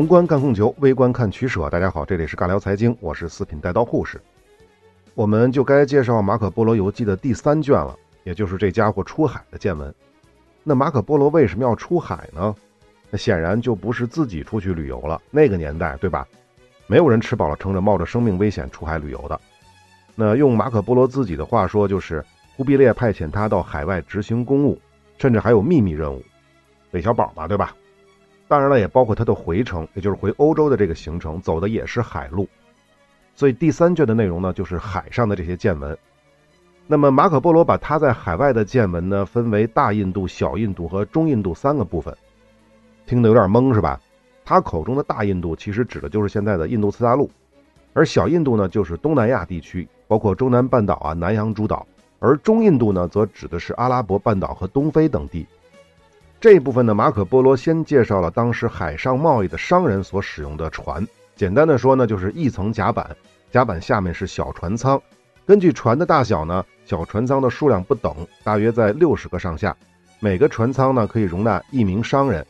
宏观看供求，微观看取舍。大家好，这里是尬聊财经，我是四品带刀护士。我们就该介绍《马可波罗游记》的第三卷了，也就是这家伙出海的见闻。那马可波罗为什么要出海呢？那显然就不是自己出去旅游了。那个年代，对吧？没有人吃饱了撑着冒着生命危险出海旅游的。那用马可波罗自己的话说，就是忽必烈派遣他到海外执行公务，甚至还有秘密任务，韦小宝嘛，对吧？当然了，也包括他的回程，也就是回欧洲的这个行程，走的也是海路。所以第三卷的内容呢，就是海上的这些见闻。那么马可波罗把他在海外的见闻呢，分为大印度、小印度和中印度三个部分。听得有点懵是吧？他口中的大印度其实指的就是现在的印度次大陆，而小印度呢，就是东南亚地区，包括中南半岛啊、南洋诸岛，而中印度呢，则指的是阿拉伯半岛和东非等地。这一部分呢，马可波罗先介绍了当时海上贸易的商人所使用的船。简单的说呢，就是一层甲板，甲板下面是小船舱。根据船的大小呢，小船舱的数量不等，大约在六十个上下。每个船舱呢，可以容纳一名商人。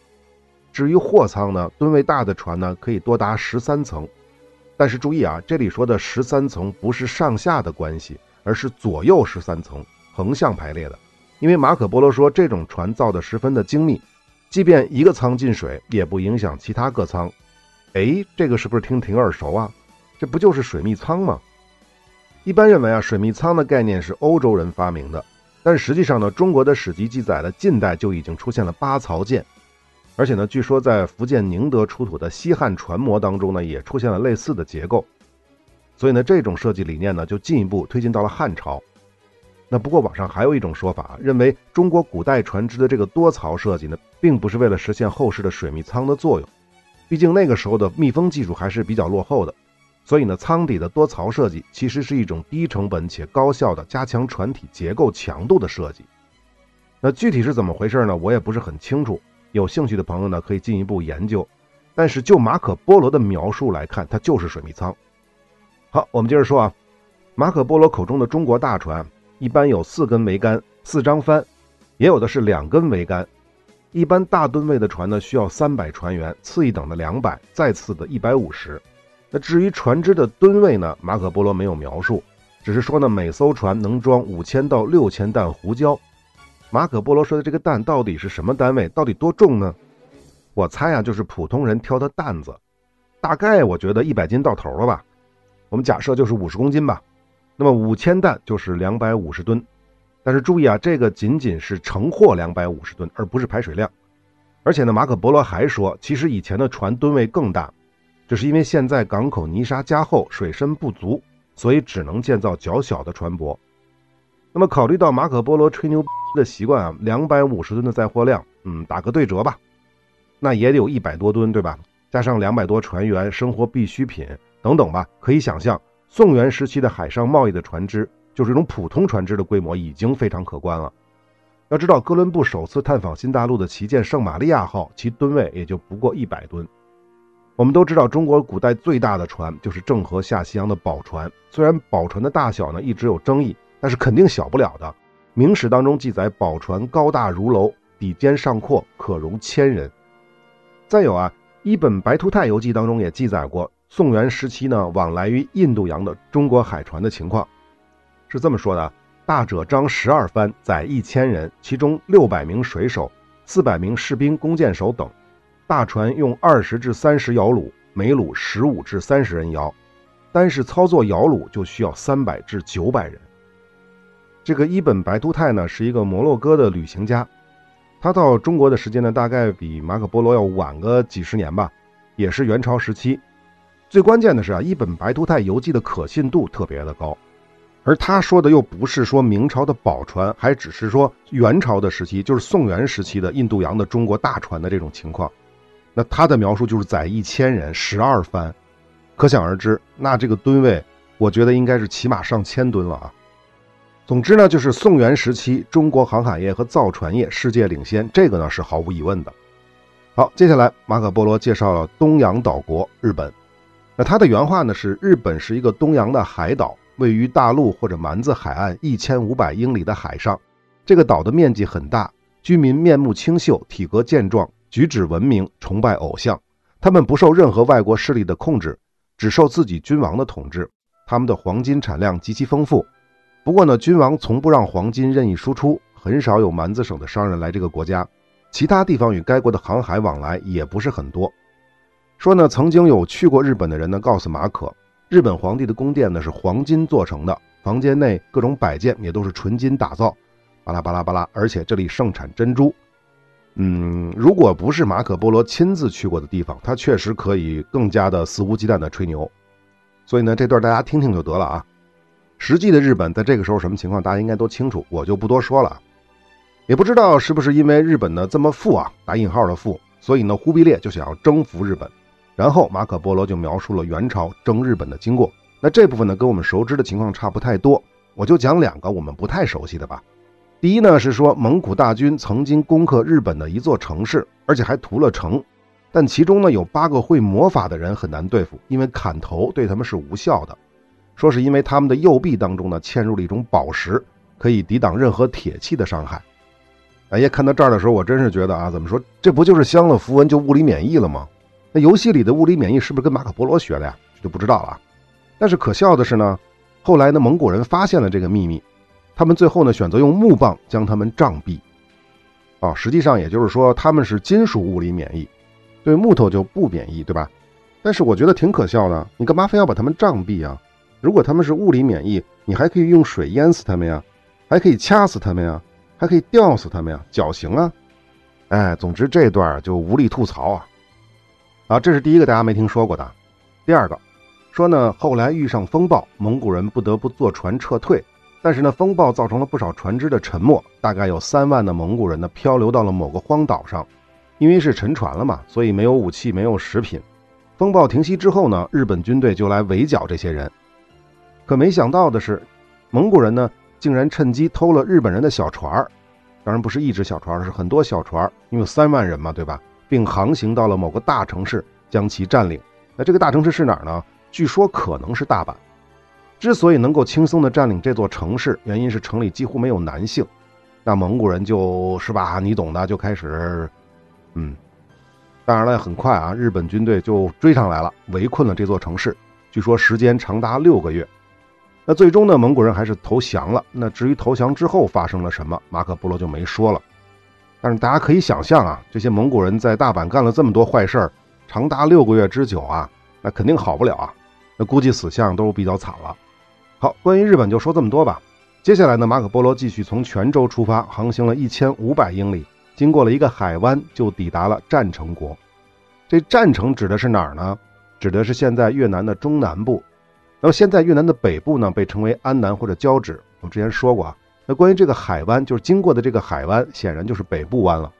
至于货舱呢，吨位大的船呢，可以多达十三层。但是注意啊，这里说的十三层不是上下的关系，而是左右十三层，横向排列的。因为马可波罗说，这种船造的十分的精密，即便一个舱进水，也不影响其他各舱。哎，这个是不是听挺耳熟啊？这不就是水密舱吗？一般认为啊，水密舱的概念是欧洲人发明的，但实际上呢，中国的史籍记载了近代就已经出现了八槽舰，而且呢，据说在福建宁德出土的西汉船模当中呢，也出现了类似的结构。所以呢，这种设计理念呢，就进一步推进到了汉朝。那不过网上还有一种说法，认为中国古代船只的这个多槽设计呢，并不是为了实现后世的水密舱的作用，毕竟那个时候的密封技术还是比较落后的，所以呢，舱底的多槽设计其实是一种低成本且高效的加强船体结构强度的设计。那具体是怎么回事呢？我也不是很清楚，有兴趣的朋友呢可以进一步研究。但是就马可波罗的描述来看，它就是水密舱。好，我们接着说啊，马可波罗口中的中国大船。一般有四根桅杆、四张帆，也有的是两根桅杆。一般大吨位的船呢，需要三百船员，次一等的两百，再次的一百五十。那至于船只的吨位呢，马可波罗没有描述，只是说呢，每艘船能装五千到六千担胡椒。马可波罗说的这个担到底是什么单位？到底多重呢？我猜啊，就是普通人挑的担子，大概我觉得一百斤到头了吧。我们假设就是五十公斤吧。那么五千担就是两百五十吨，但是注意啊，这个仅仅是乘货两百五十吨，而不是排水量。而且呢，马可波罗还说，其实以前的船吨位更大，这是因为现在港口泥沙加厚，水深不足，所以只能建造较小的船舶。那么考虑到马可波罗吹牛的习惯啊，两百五十吨的载货量，嗯，打个对折吧，那也得有一百多吨，对吧？加上两百多船员、生活必需品等等吧，可以想象。宋元时期的海上贸易的船只，就是这种普通船只的规模已经非常可观了。要知道，哥伦布首次探访新大陆的旗舰圣玛利亚号，其吨位也就不过一百吨。我们都知道，中国古代最大的船就是郑和下西洋的宝船。虽然宝船的大小呢一直有争议，但是肯定小不了的。明史当中记载，宝船高大如楼，底尖上阔，可容千人。再有啊，一本《白图泰游记》当中也记载过。宋元时期呢，往来于印度洋的中国海船的情况是这么说的：大者张十二帆，载一千人，其中六百名水手，四百名士兵、弓箭手等。大船用二十至三十摇橹，每橹十五至三十人摇，单是操作摇橹就需要三百至九百人。这个伊本白图泰呢，是一个摩洛哥的旅行家，他到中国的时间呢，大概比马可波罗要晚个几十年吧，也是元朝时期。最关键的是啊，一本《白图泰游记》的可信度特别的高，而他说的又不是说明朝的宝船，还只是说元朝的时期，就是宋元时期的印度洋的中国大船的这种情况。那他的描述就是载一千人，十二帆，可想而知，那这个吨位，我觉得应该是起码上千吨了啊。总之呢，就是宋元时期中国航海业和造船业世界领先，这个呢是毫无疑问的。好，接下来马可波罗介绍了东洋岛国日本。那他的原话呢是：日本是一个东洋的海岛，位于大陆或者蛮子海岸一千五百英里的海上。这个岛的面积很大，居民面目清秀，体格健壮，举止文明，崇拜偶像。他们不受任何外国势力的控制，只受自己君王的统治。他们的黄金产量极其丰富。不过呢，君王从不让黄金任意输出，很少有蛮子省的商人来这个国家。其他地方与该国的航海往来也不是很多。说呢，曾经有去过日本的人呢，告诉马可，日本皇帝的宫殿呢是黄金做成的，房间内各种摆件也都是纯金打造。巴拉巴拉巴拉，而且这里盛产珍珠。嗯，如果不是马可波罗亲自去过的地方，他确实可以更加的肆无忌惮的吹牛。所以呢，这段大家听听就得了啊。实际的日本在这个时候什么情况，大家应该都清楚，我就不多说了。也不知道是不是因为日本的这么富啊，打引号的富，所以呢，忽必烈就想要征服日本。然后马可波罗就描述了元朝征日本的经过。那这部分呢，跟我们熟知的情况差不太多，我就讲两个我们不太熟悉的吧。第一呢是说蒙古大军曾经攻克日本的一座城市，而且还屠了城，但其中呢有八个会魔法的人很难对付，因为砍头对他们是无效的。说是因为他们的右臂当中呢嵌入了一种宝石，可以抵挡任何铁器的伤害。哎呀，看到这儿的时候，我真是觉得啊，怎么说这不就是镶了符文就物理免疫了吗？那游戏里的物理免疫是不是跟马可波罗学的呀？就不知道了。但是可笑的是呢，后来呢蒙古人发现了这个秘密。他们最后呢选择用木棒将他们杖毙，啊，实际上也就是说他们是金属物理免疫，对木头就不免疫，对吧？但是我觉得挺可笑的，你干嘛非要把他们杖毙啊？如果他们是物理免疫，你还可以用水淹死他们呀，还可以掐死他们呀，还可以吊死他们呀，绞刑啊！哎，总之这段就无力吐槽啊！啊，这是第一个大家没听说过的。第二个说呢，后来遇上风暴，蒙古人不得不坐船撤退。但是呢，风暴造成了不少船只的沉没，大概有三万的蒙古人呢漂流到了某个荒岛上，因为是沉船了嘛，所以没有武器，没有食品。风暴停息之后呢，日本军队就来围剿这些人。可没想到的是，蒙古人呢竟然趁机偷了日本人的小船儿，当然不是一只小船，是很多小船，因为三万人嘛，对吧？并航行到了某个大城市，将其占领。那这个大城市是哪儿呢？据说可能是大阪。之所以能够轻松地占领这座城市，原因是城里几乎没有男性，那蒙古人就是吧，你懂的，就开始，嗯，当然了，很快啊，日本军队就追上来了，围困了这座城市，据说时间长达六个月。那最终呢，蒙古人还是投降了。那至于投降之后发生了什么，马可波罗就没说了。但是大家可以想象啊，这些蒙古人在大阪干了这么多坏事儿，长达六个月之久啊，那肯定好不了啊，那估计死相都比较惨了。好，关于日本就说这么多吧。接下来呢，马可波罗继续从泉州出发，航行了一千五百英里，经过了一个海湾，就抵达了占城国。这占城指的是哪儿呢？指的是现在越南的中南部。那么现在越南的北部呢，被称为安南或者交趾。我之前说过啊。那关于这个海湾，就是经过的这个海湾，显然就是北部湾了。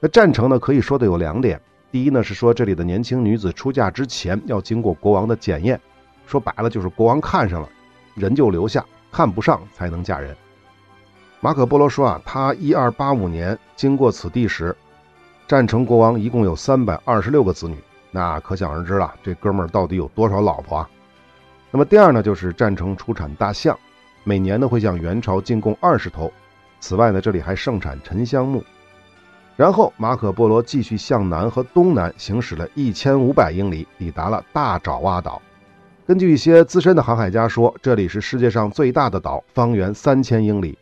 那战城呢，可以说的有两点。第一呢，是说这里的年轻女子出嫁之前要经过国王的检验，说白了就是国王看上了。人就留下，看不上才能嫁人。马可波罗说啊，他一二八五年经过此地时，战城国王一共有三百二十六个子女，那可想而知了，这哥们儿到底有多少老婆啊？那么第二呢，就是战城出产大象，每年呢会向元朝进贡二十头。此外呢，这里还盛产沉香木。然后马可波罗继续向南和东南行驶了一千五百英里，抵达了大爪哇岛。根据一些资深的航海家说，这里是世界上最大的岛，方圆三千英里。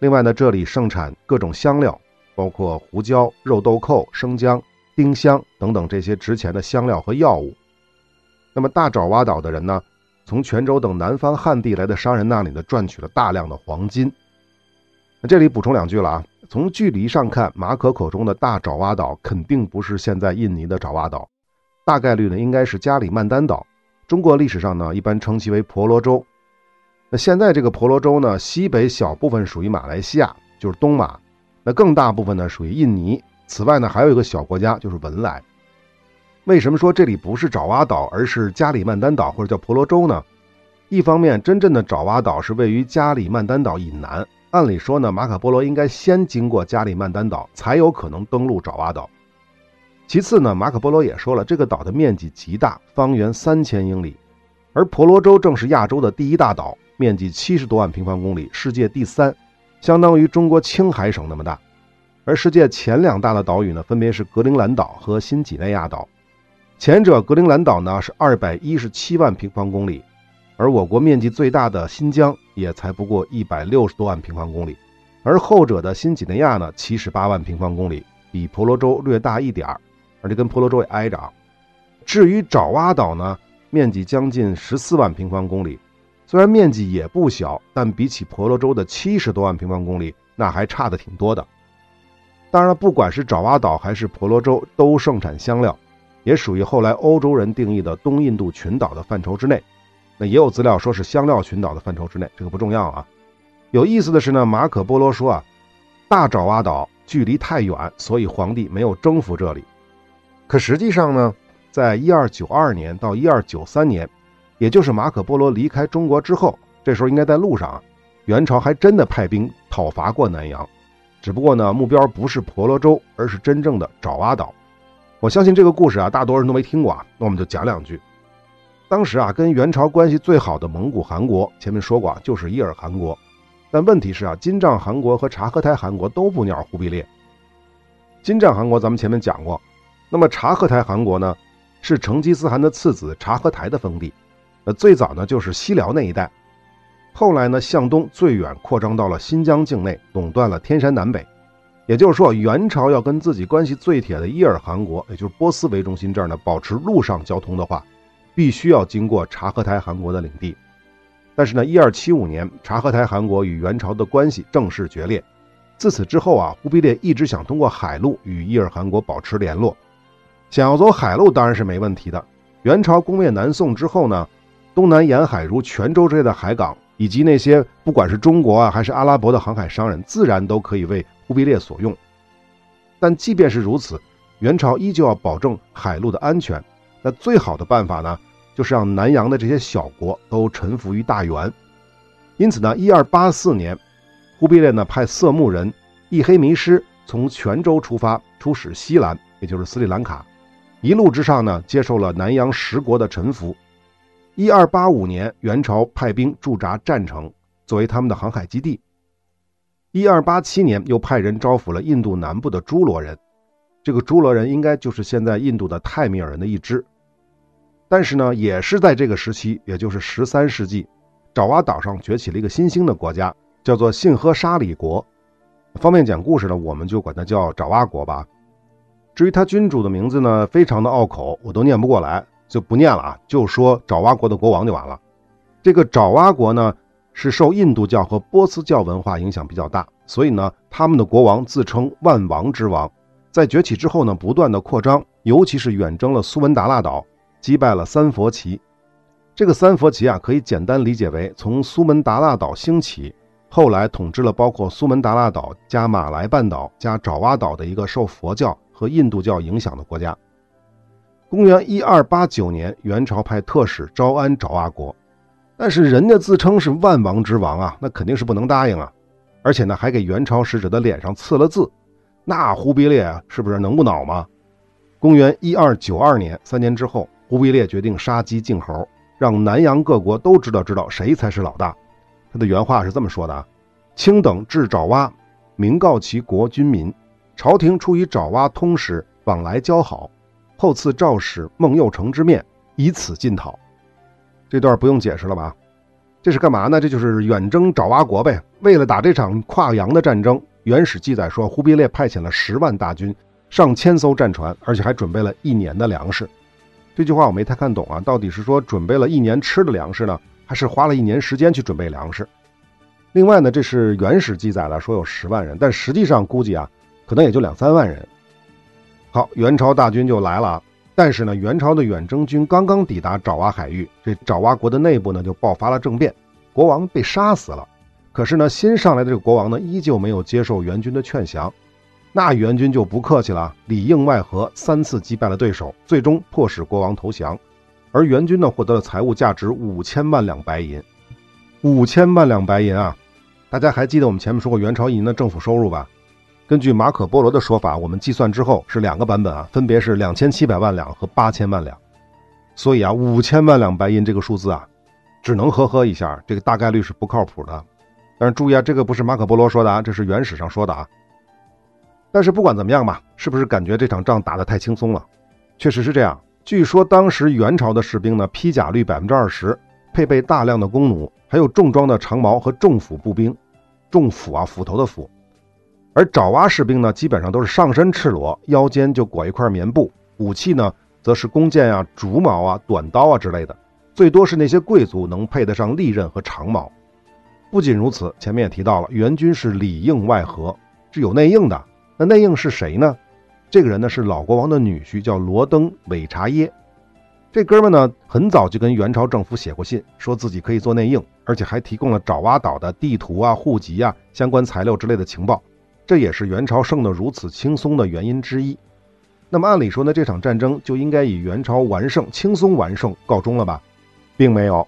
另外呢，这里盛产各种香料，包括胡椒、肉豆蔻、生姜、丁香等等这些值钱的香料和药物。那么大爪哇岛的人呢，从泉州等南方汉地来的商人那里呢，赚取了大量的黄金。那这里补充两句了啊，从距离上看，马可口中的大爪哇岛肯定不是现在印尼的爪哇岛，大概率呢应该是加里曼丹岛。中国历史上呢，一般称其为婆罗洲。那现在这个婆罗洲呢，西北小部分属于马来西亚，就是东马；那更大部分呢属于印尼。此外呢，还有一个小国家就是文莱。为什么说这里不是爪哇岛，而是加里曼丹岛或者叫婆罗洲呢？一方面，真正的爪哇岛是位于加里曼丹岛以南，按理说呢，马可波罗应该先经过加里曼丹岛，才有可能登陆爪哇岛。其次呢，马可波罗也说了，这个岛的面积极大，方圆三千英里，而婆罗洲正是亚洲的第一大岛，面积七十多万平方公里，世界第三，相当于中国青海省那么大。而世界前两大的岛屿呢，分别是格陵兰岛和新几内亚岛。前者格陵兰岛呢是二百一十七万平方公里，而我国面积最大的新疆也才不过一百六十多万平方公里，而后者的新几内亚呢七十八万平方公里，比婆罗洲略大一点儿，而且跟婆罗洲也挨着。至于爪哇岛呢，面积将近十四万平方公里，虽然面积也不小，但比起婆罗洲的七十多万平方公里，那还差的挺多的。当然了，不管是爪哇岛还是婆罗洲，都盛产香料。也属于后来欧洲人定义的东印度群岛的范畴之内，那也有资料说是香料群岛的范畴之内，这个不重要啊。有意思的是呢，马可波罗说啊，大爪哇岛距离太远，所以皇帝没有征服这里。可实际上呢，在一二九二年到一二九三年，也就是马可波罗离开中国之后，这时候应该在路上啊，元朝还真的派兵讨伐过南洋，只不过呢，目标不是婆罗洲，而是真正的爪哇岛。我相信这个故事啊，大多人都没听过啊。那我们就讲两句。当时啊，跟元朝关系最好的蒙古汗国，前面说过啊，就是伊尔汗国。但问题是啊，金帐汗国和察合台汗国都不鸟忽必烈。金帐汗国咱们前面讲过，那么察合台汗国呢，是成吉思汗的次子察合台的封地。呃，最早呢就是西辽那一带，后来呢向东最远扩张到了新疆境内，垄断了天山南北。也就是说，元朝要跟自己关系最铁的伊尔汗国，也就是波斯为中心这儿呢，保持陆上交通的话，必须要经过察合台汗国的领地。但是呢，一二七五年，察合台汗国与元朝的关系正式决裂。自此之后啊，忽必烈一直想通过海路与伊尔汗国保持联络。想要走海路当然是没问题的。元朝攻灭南宋之后呢，东南沿海如泉州之类的。海港，以及那些不管是中国啊还是阿拉伯的。航海商人，自然都可以为。忽必烈所用，但即便是如此，元朝依旧要保证海路的安全。那最好的办法呢，就是让南洋的这些小国都臣服于大元。因此呢，一二八四年，忽必烈呢派色目人一黑迷失从泉州出发，出使西兰，也就是斯里兰卡。一路之上呢，接受了南洋十国的臣服。一二八五年，元朝派兵驻扎占城，作为他们的航海基地。一二八七年，又派人招抚了印度南部的朱罗人，这个朱罗人应该就是现在印度的泰米尔人的一支。但是呢，也是在这个时期，也就是十三世纪，爪哇岛上崛起了一个新兴的国家，叫做信喝沙里国。方便讲故事呢，我们就管它叫爪哇国吧。至于他君主的名字呢，非常的拗口，我都念不过来，就不念了啊，就说爪哇国的国王就完了。这个爪哇国呢。是受印度教和波斯教文化影响比较大，所以呢，他们的国王自称万王之王。在崛起之后呢，不断的扩张，尤其是远征了苏门答腊岛，击败了三佛齐。这个三佛齐啊，可以简单理解为从苏门答腊岛兴起，后来统治了包括苏门答腊岛加马来半岛加爪哇岛的一个受佛教和印度教影响的国家。公元一二八九年，元朝派特使招安爪哇国。但是人家自称是万王之王啊，那肯定是不能答应啊！而且呢，还给元朝使者的脸上刺了字，那忽必烈啊，是不是能不恼吗？公元一二九二年，三年之后，忽必烈决定杀鸡儆猴，让南洋各国都知道知道谁才是老大。他的原话是这么说的啊：“卿等至爪哇，明告其国君民，朝廷出于爪哇通使往来交好，后赐诏使孟佑成之面，以此进讨。”这段不用解释了吧？这是干嘛呢？这就是远征爪哇国呗。为了打这场跨洋的战争，原始记载说，忽必烈派遣了十万大军、上千艘战船，而且还准备了一年的粮食。这句话我没太看懂啊，到底是说准备了一年吃的粮食呢，还是花了一年时间去准备粮食？另外呢，这是原始记载了说有十万人，但实际上估计啊，可能也就两三万人。好，元朝大军就来了啊。但是呢，元朝的远征军刚刚抵达爪哇海域，这爪哇国的内部呢就爆发了政变，国王被杀死了。可是呢，新上来的这个国王呢，依旧没有接受元军的劝降。那元军就不客气了，里应外合，三次击败了对手，最终迫使国王投降。而元军呢，获得了财物价值五千万两白银。五千万两白银啊！大家还记得我们前面说过元朝一年的政府收入吧？根据马可波罗的说法，我们计算之后是两个版本啊，分别是两千七百万两和八千万两。所以啊，五千万两白银这个数字啊，只能呵呵一下，这个大概率是不靠谱的。但是注意啊，这个不是马可波罗说的啊，这是原始上说的啊。但是不管怎么样吧，是不是感觉这场仗打得太轻松了？确实是这样。据说当时元朝的士兵呢，披甲率百分之二十，配备大量的弓弩，还有重装的长矛和重斧步兵，重斧啊，斧头的斧。而爪哇士兵呢，基本上都是上身赤裸，腰间就裹一块棉布，武器呢，则是弓箭啊、竹矛啊、短刀啊之类的，最多是那些贵族能配得上利刃和长矛。不仅如此，前面也提到了，元军是里应外合，是有内应的。那内应是谁呢？这个人呢是老国王的女婿，叫罗登韦查耶。这哥们呢很早就跟元朝政府写过信，说自己可以做内应，而且还提供了爪哇岛的地图啊、户籍啊、相关材料之类的情报。这也是元朝胜得如此轻松的原因之一。那么按理说呢，这场战争就应该以元朝完胜、轻松完胜告终了吧？并没有。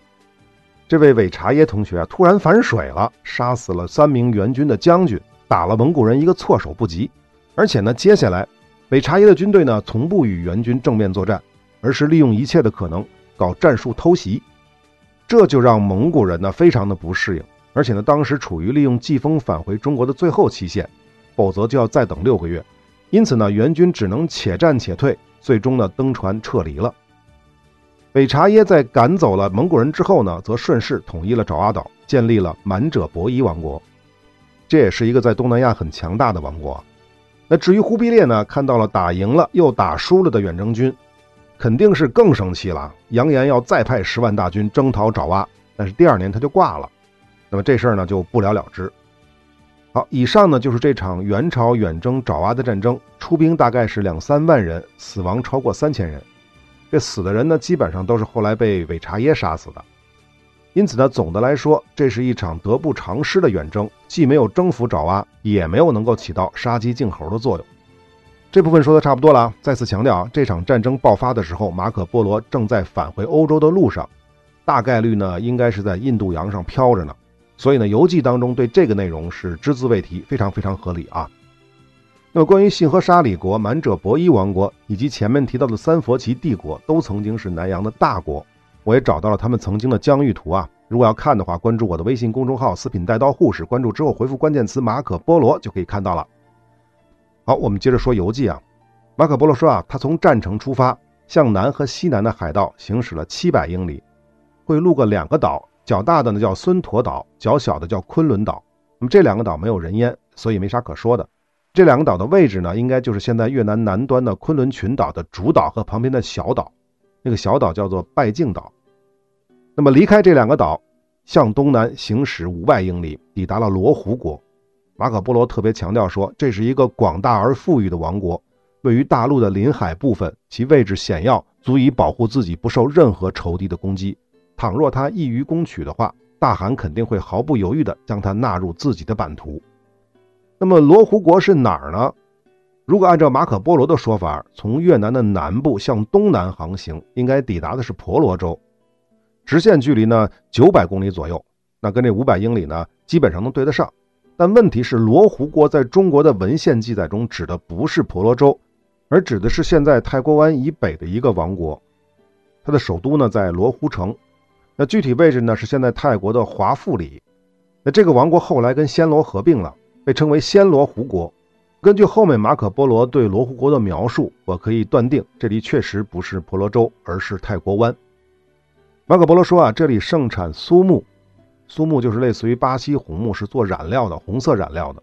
这位韦察耶同学啊，突然反水了，杀死了三名元军的将军，打了蒙古人一个措手不及。而且呢，接下来韦察耶的军队呢，从不与元军正面作战，而是利用一切的可能搞战术偷袭。这就让蒙古人呢非常的不适应。而且呢，当时处于利用季风返回中国的最后期限，否则就要再等六个月。因此呢，元军只能且战且退，最终呢登船撤离了。北察耶在赶走了蒙古人之后呢，则顺势统一了爪哇岛，建立了满者伯夷王国。这也是一个在东南亚很强大的王国。那至于忽必烈呢，看到了打赢了又打输了的远征军，肯定是更生气了，扬言要再派十万大军征讨爪哇。但是第二年他就挂了，那么这事儿呢就不了了之。好，以上呢就是这场元朝远征爪哇的战争，出兵大概是两三万人，死亡超过三千人。这死的人呢，基本上都是后来被韦察耶杀死的。因此呢，总的来说，这是一场得不偿失的远征，既没有征服爪哇，也没有能够起到杀鸡儆猴的作用。这部分说的差不多了啊！再次强调啊，这场战争爆发的时候，马可波罗正在返回欧洲的路上，大概率呢，应该是在印度洋上飘着呢。所以呢，游记当中对这个内容是只字未提，非常非常合理啊。那么，关于信和沙里国、满者伯夷王国以及前面提到的三佛齐帝国，都曾经是南洋的大国。我也找到了他们曾经的疆域图啊。如果要看的话，关注我的微信公众号“四品带刀护士”，关注之后回复关键词“马可波罗”就可以看到了。好，我们接着说游记啊。马可波罗说啊，他从战城出发，向南和西南的海道行驶了七百英里，会路过两个岛，较大的呢叫孙陀岛，较小的叫昆仑岛。那么这两个岛没有人烟，所以没啥可说的。这两个岛的位置呢，应该就是现在越南南端的昆仑群岛的主岛和旁边的小岛。那个小岛叫做拜敬岛。那么离开这两个岛，向东南行驶五百英里，抵达了罗湖国。马可波罗特别强调说，这是一个广大而富裕的王国，位于大陆的临海部分，其位置险要，足以保护自己不受任何仇敌的攻击。倘若他易于攻取的话，大汗肯定会毫不犹豫地将它纳入自己的版图。那么罗湖国是哪儿呢？如果按照马可波罗的说法，从越南的南部向东南航行，应该抵达的是婆罗洲，直线距离呢九百公里左右，那跟这五百英里呢基本上能对得上。但问题是，罗湖国在中国的文献记载中指的不是婆罗洲，而指的是现在泰国湾以北的一个王国，它的首都呢在罗湖城，那具体位置呢是现在泰国的华富里。那这个王国后来跟暹罗合并了。被称为暹罗湖国。根据后面马可波罗对罗湖国的描述，我可以断定这里确实不是婆罗洲，而是泰国湾。马可波罗说啊，这里盛产苏木，苏木就是类似于巴西红木，是做染料的，红色染料的。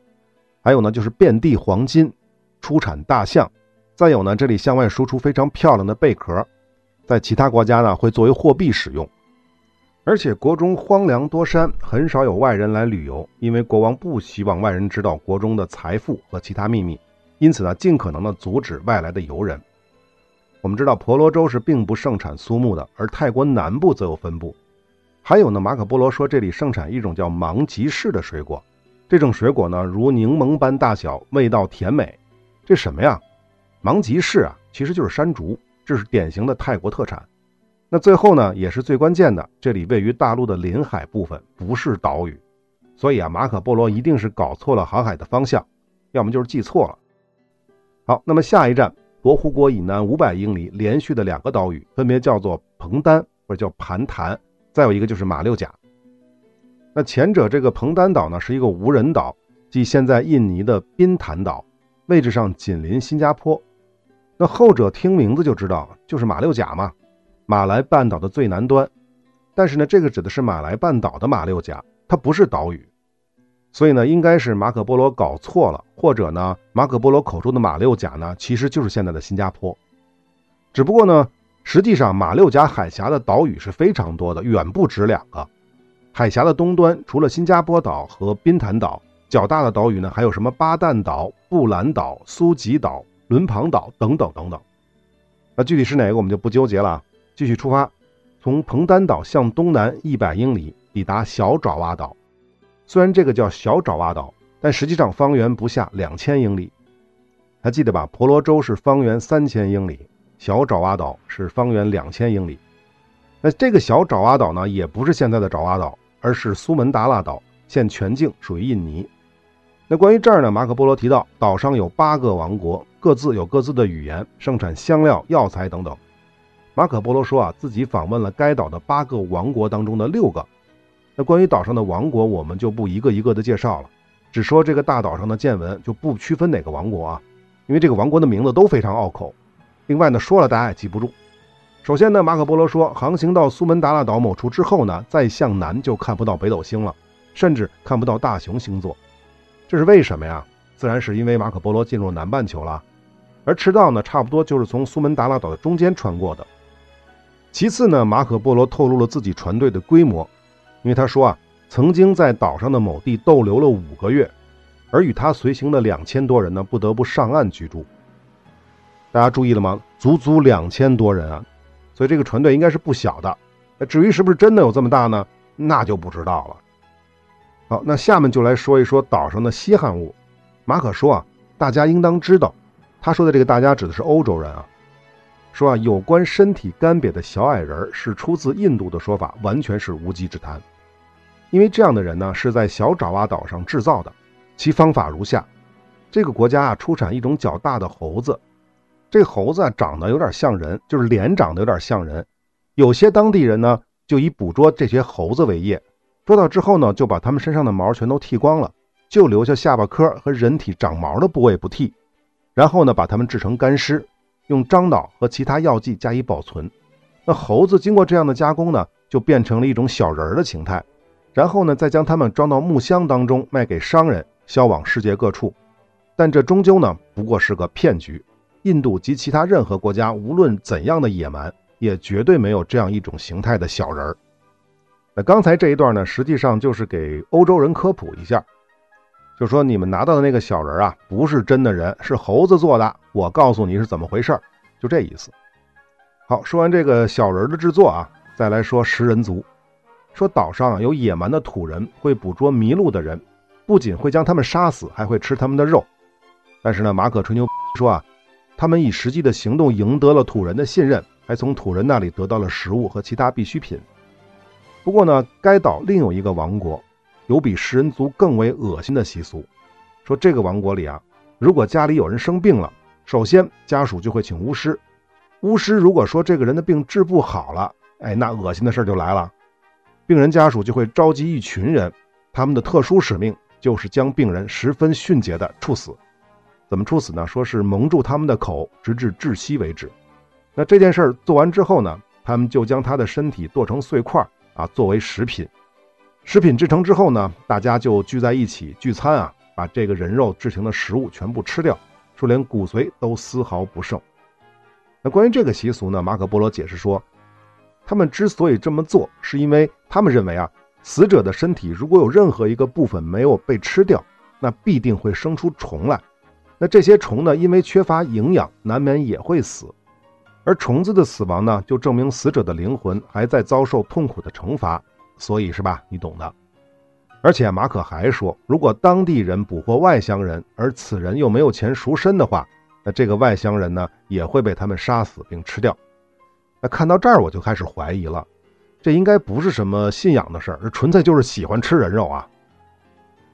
还有呢，就是遍地黄金，出产大象。再有呢，这里向外输出非常漂亮的贝壳，在其他国家呢会作为货币使用。而且国中荒凉多山，很少有外人来旅游，因为国王不希望外人知道国中的财富和其他秘密，因此呢，尽可能的阻止外来的游人。我们知道婆罗洲是并不盛产苏木的，而泰国南部则有分布。还有呢，马可波罗说这里盛产一种叫芒吉士的水果，这种水果呢如柠檬般大小，味道甜美。这什么呀？芒吉士啊，其实就是山竹，这是典型的泰国特产。那最后呢，也是最关键的，这里位于大陆的临海部分，不是岛屿，所以啊，马可波罗一定是搞错了航海的方向，要么就是记错了。好，那么下一站，罗湖国以南五百英里连续的两个岛屿，分别叫做彭丹或者叫盘潭，再有一个就是马六甲。那前者这个彭丹岛呢，是一个无人岛，即现在印尼的宾坦岛，位置上紧邻新加坡。那后者听名字就知道，就是马六甲嘛，马来半岛的最南端。但是呢，这个指的是马来半岛的马六甲，它不是岛屿。所以呢，应该是马可波罗搞错了，或者呢，马可波罗口中的马六甲呢，其实就是现在的新加坡。只不过呢，实际上马六甲海峡的岛屿是非常多的，远不止两个。海峡的东端除了新加坡岛和宾坦岛，较大的岛屿呢，还有什么巴旦岛、布兰岛、苏吉岛、伦庞岛等等等等。那具体是哪个，我们就不纠结了。继续出发，从彭丹岛向东南一百英里，抵达小爪哇岛。虽然这个叫小爪哇岛，但实际上方圆不下两千英里。还记得吧？婆罗洲是方圆三千英里，小爪哇岛是方圆两千英里。那这个小爪哇岛呢，也不是现在的爪哇岛，而是苏门答腊岛，现全境属于印尼。那关于这儿呢，马可波罗提到岛上有八个王国，各自有各自的语言，盛产香料、药材等等。马可波罗说啊，自己访问了该岛的八个王国当中的六个。那关于岛上的王国，我们就不一个一个的介绍了，只说这个大岛上的见闻，就不区分哪个王国啊，因为这个王国的名字都非常拗口。另外呢，说了大家也记不住。首先呢，马可波罗说，航行到苏门答腊岛某处之后呢，再向南就看不到北斗星了，甚至看不到大熊星座。这是为什么呀？自然是因为马可波罗进入南半球了，而赤道呢，差不多就是从苏门答腊岛的中间穿过的。其次呢，马可波罗透露了自己船队的规模。因为他说啊，曾经在岛上的某地逗留了五个月，而与他随行的两千多人呢，不得不上岸居住。大家注意了吗？足足两千多人啊，所以这个船队应该是不小的。至于是不是真的有这么大呢？那就不知道了。好，那下面就来说一说岛上的稀罕物。马可说啊，大家应当知道，他说的这个大家指的是欧洲人啊。说啊，有关身体干瘪的小矮人是出自印度的说法，完全是无稽之谈。因为这样的人呢，是在小爪哇岛上制造的。其方法如下：这个国家啊，出产一种较大的猴子。这猴子啊，长得有点像人，就是脸长得有点像人。有些当地人呢，就以捕捉这些猴子为业。捉到之后呢，就把它们身上的毛全都剃光了，就留下下巴颏和人体长毛的部位不剃。然后呢，把它们制成干尸。用樟脑和其他药剂加以保存，那猴子经过这样的加工呢，就变成了一种小人儿的形态。然后呢，再将它们装到木箱当中，卖给商人，销往世界各处。但这终究呢，不过是个骗局。印度及其他任何国家，无论怎样的野蛮，也绝对没有这样一种形态的小人儿。那刚才这一段呢，实际上就是给欧洲人科普一下。就说你们拿到的那个小人啊，不是真的人，是猴子做的。我告诉你是怎么回事就这意思。好，说完这个小人的制作啊，再来说食人族。说岛上有野蛮的土人会捕捉迷路的人，不仅会将他们杀死，还会吃他们的肉。但是呢，马可吹牛 说啊，他们以实际的行动赢得了土人的信任，还从土人那里得到了食物和其他必需品。不过呢，该岛另有一个王国。有比食人族更为恶心的习俗，说这个王国里啊，如果家里有人生病了，首先家属就会请巫师。巫师如果说这个人的病治不好了，哎，那恶心的事就来了。病人家属就会召集一群人，他们的特殊使命就是将病人十分迅捷的处死。怎么处死呢？说是蒙住他们的口，直至窒息为止。那这件事儿做完之后呢，他们就将他的身体剁成碎块啊，作为食品。食品制成之后呢，大家就聚在一起聚餐啊，把这个人肉制成的食物全部吃掉，说连骨髓都丝毫不剩。那关于这个习俗呢，马可波罗解释说，他们之所以这么做，是因为他们认为啊，死者的身体如果有任何一个部分没有被吃掉，那必定会生出虫来。那这些虫呢，因为缺乏营养，难免也会死。而虫子的死亡呢，就证明死者的灵魂还在遭受痛苦的惩罚。所以是吧？你懂的。而且马可还说，如果当地人捕获外乡人，而此人又没有钱赎身的话，那这个外乡人呢，也会被他们杀死并吃掉。那看到这儿，我就开始怀疑了，这应该不是什么信仰的事儿，纯粹就是喜欢吃人肉啊。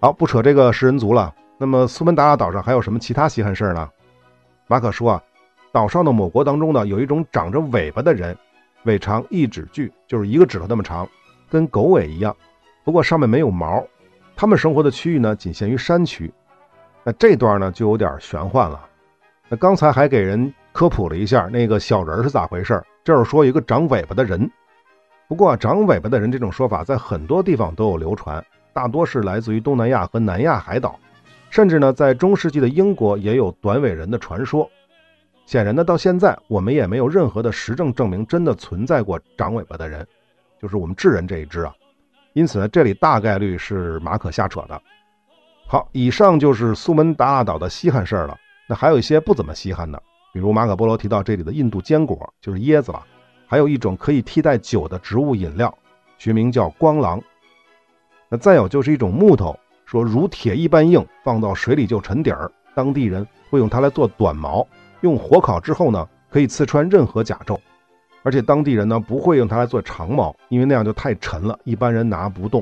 好，不扯这个食人族了。那么苏门答腊岛上还有什么其他稀罕事儿呢？马可说啊，岛上的某国当中呢，有一种长着尾巴的人，尾长一指距，就是一个指头那么长。跟狗尾一样，不过上面没有毛。它们生活的区域呢，仅限于山区。那这段呢，就有点玄幻了。那刚才还给人科普了一下那个小人是咋回事这是说一个长尾巴的人。不过啊，长尾巴的人这种说法在很多地方都有流传，大多是来自于东南亚和南亚海岛，甚至呢，在中世纪的英国也有短尾人的传说。显然呢，到现在我们也没有任何的实证证明真的存在过长尾巴的人，就是我们智人这一支啊。因此呢，这里大概率是马可瞎扯的。好，以上就是苏门答腊岛的稀罕事儿了。那还有一些不怎么稀罕的，比如马可波罗提到这里的印度坚果，就是椰子了。还有一种可以替代酒的植物饮料，学名叫光狼。那再有就是一种木头，说如铁一般硬，放到水里就沉底儿。当地人会用它来做短矛，用火烤之后呢，可以刺穿任何甲胄。而且当地人呢不会用它来做长矛，因为那样就太沉了，一般人拿不动。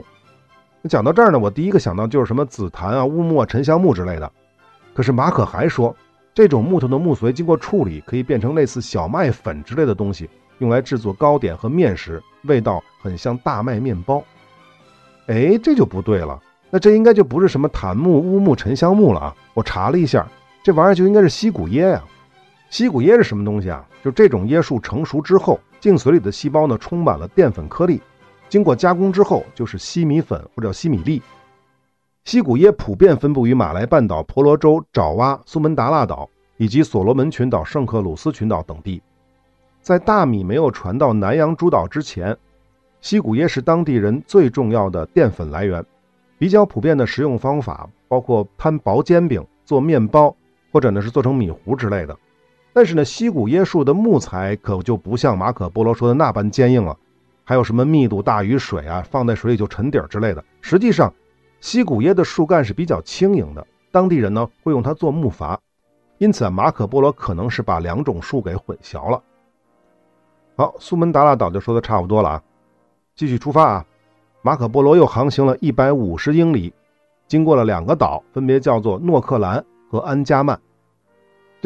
那讲到这儿呢，我第一个想到就是什么紫檀啊、乌木啊、沉香木之类的。可是马可还说，这种木头的木髓经过处理，可以变成类似小麦粉之类的东西。用来制作糕点和面食，味道很像大麦面包。哎，这就不对了。那这应该就不是什么檀木、乌木、沉香木了啊！我查了一下，这玩意儿就应该是西古椰呀。西谷椰是什么东西啊？就这种椰树成熟之后，茎髓里的细胞呢充满了淀粉颗粒，经过加工之后就是西米粉或者西米粒。西谷椰普遍分布于马来半岛、婆罗洲、爪哇、苏门答腊岛以及所罗门群岛、圣克鲁斯群岛等地。在大米没有传到南洋诸岛之前，西谷椰是当地人最重要的淀粉来源。比较普遍的食用方法包括摊薄煎饼、做面包，或者呢是做成米糊之类的。但是呢，西古椰树的木材可就不像马可波罗说的那般坚硬了，还有什么密度大于水啊，放在水里就沉底儿之类的。实际上，西古椰的树干是比较轻盈的，当地人呢会用它做木筏，因此马可波罗可能是把两种树给混淆了。好，苏门答腊岛就说的差不多了啊，继续出发啊！马可波罗又航行了一百五十英里，经过了两个岛，分别叫做诺克兰和安加曼。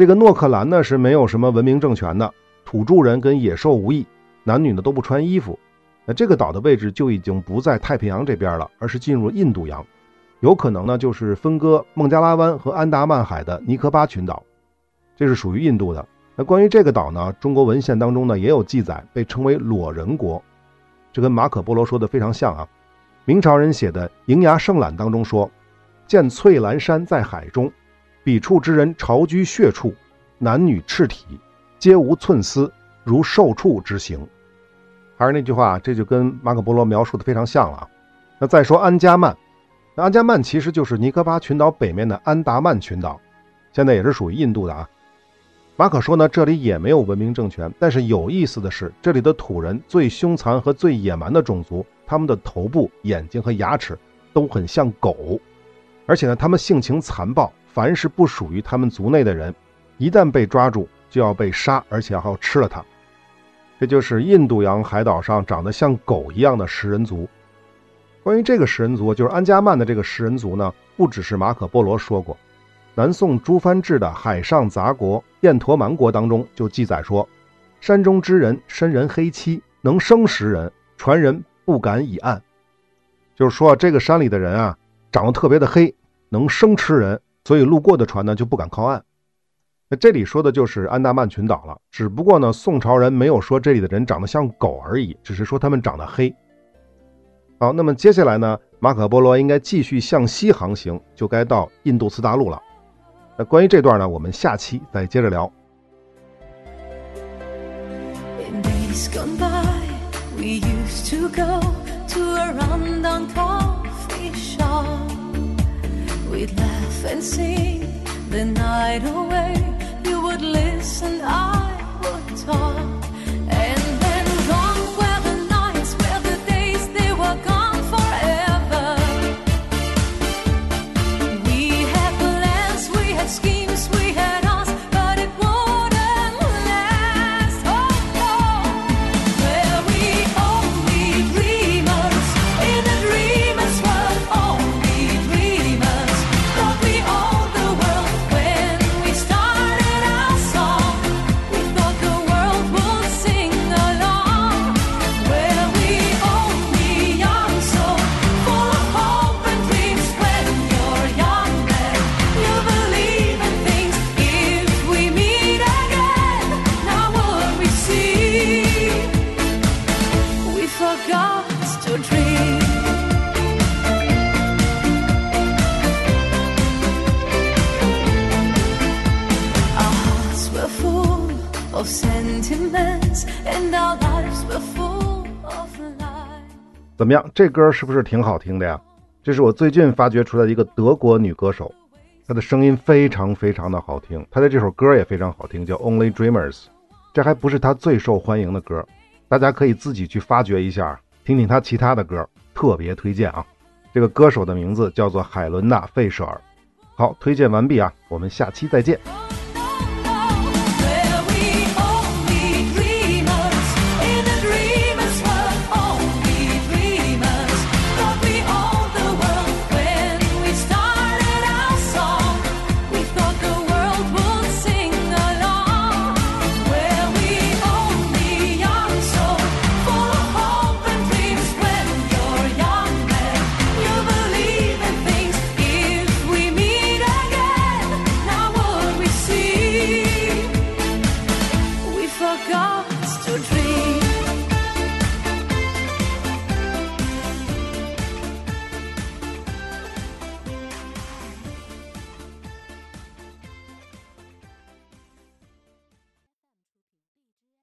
这个诺克兰呢是没有什么文明政权的，土著人跟野兽无异，男女呢都不穿衣服。那这个岛的位置就已经不在太平洋这边了，而是进入印度洋，有可能呢就是分割孟加拉湾和安达曼海的尼科巴群岛，这是属于印度的。那关于这个岛呢，中国文献当中呢也有记载，被称为裸人国，这跟马可波罗说的非常像啊。明朝人写的《瀛崖胜览》当中说：“见翠兰山在海中，彼处之人巢居穴处，男女赤体，皆无寸丝，如兽畜之形。”还是那句话，这就跟马可波罗描述的非常像了。那再说安加曼，那安加曼其实就是尼科巴群岛北面的安达曼群岛，现在也是属于印度的啊。马可说呢，这里也没有文明政权，但是有意思的是，这里的土人最凶残和最野蛮的种族，他们的头部、眼睛和牙齿都很像狗，而且呢，他们性情残暴，凡是不属于他们族内的人，一旦被抓住就要被杀，而且还要吃了他。这就是印度洋海岛上长得像狗一样的食人族。关于这个食人族，就是安加曼的这个食人族呢，不只是马可波罗说过。南宋朱藩志的《海上杂国·燕陀蛮国》当中就记载说：“山中之人身人黑漆，能生食人，传人不敢以岸。”就是说这个山里的人啊，长得特别的黑，能生吃人，所以路过的船呢就不敢靠岸。那这里说的就是安达曼群岛了，只不过呢，宋朝人没有说这里的人长得像狗而已，只是说他们长得黑。好，那么接下来呢，马可波罗应该继续向西航行，就该到印度次大陆了。那关于这段呢，我们下期再接着聊。We'd laugh and sing the night away. You would listen, I would talk. 么样？这歌是不是挺好听的呀？这是我最近发掘出来的一个德国女歌手，她的声音非常非常的好听，她的这首歌也非常好听，叫《Only Dreamers》。这还不是她最受欢迎的歌，大家可以自己去发掘一下，听听她其他的歌，特别推荐啊！这个歌手的名字叫做海伦娜·费舍尔。好，推荐完毕啊，我们下期再见。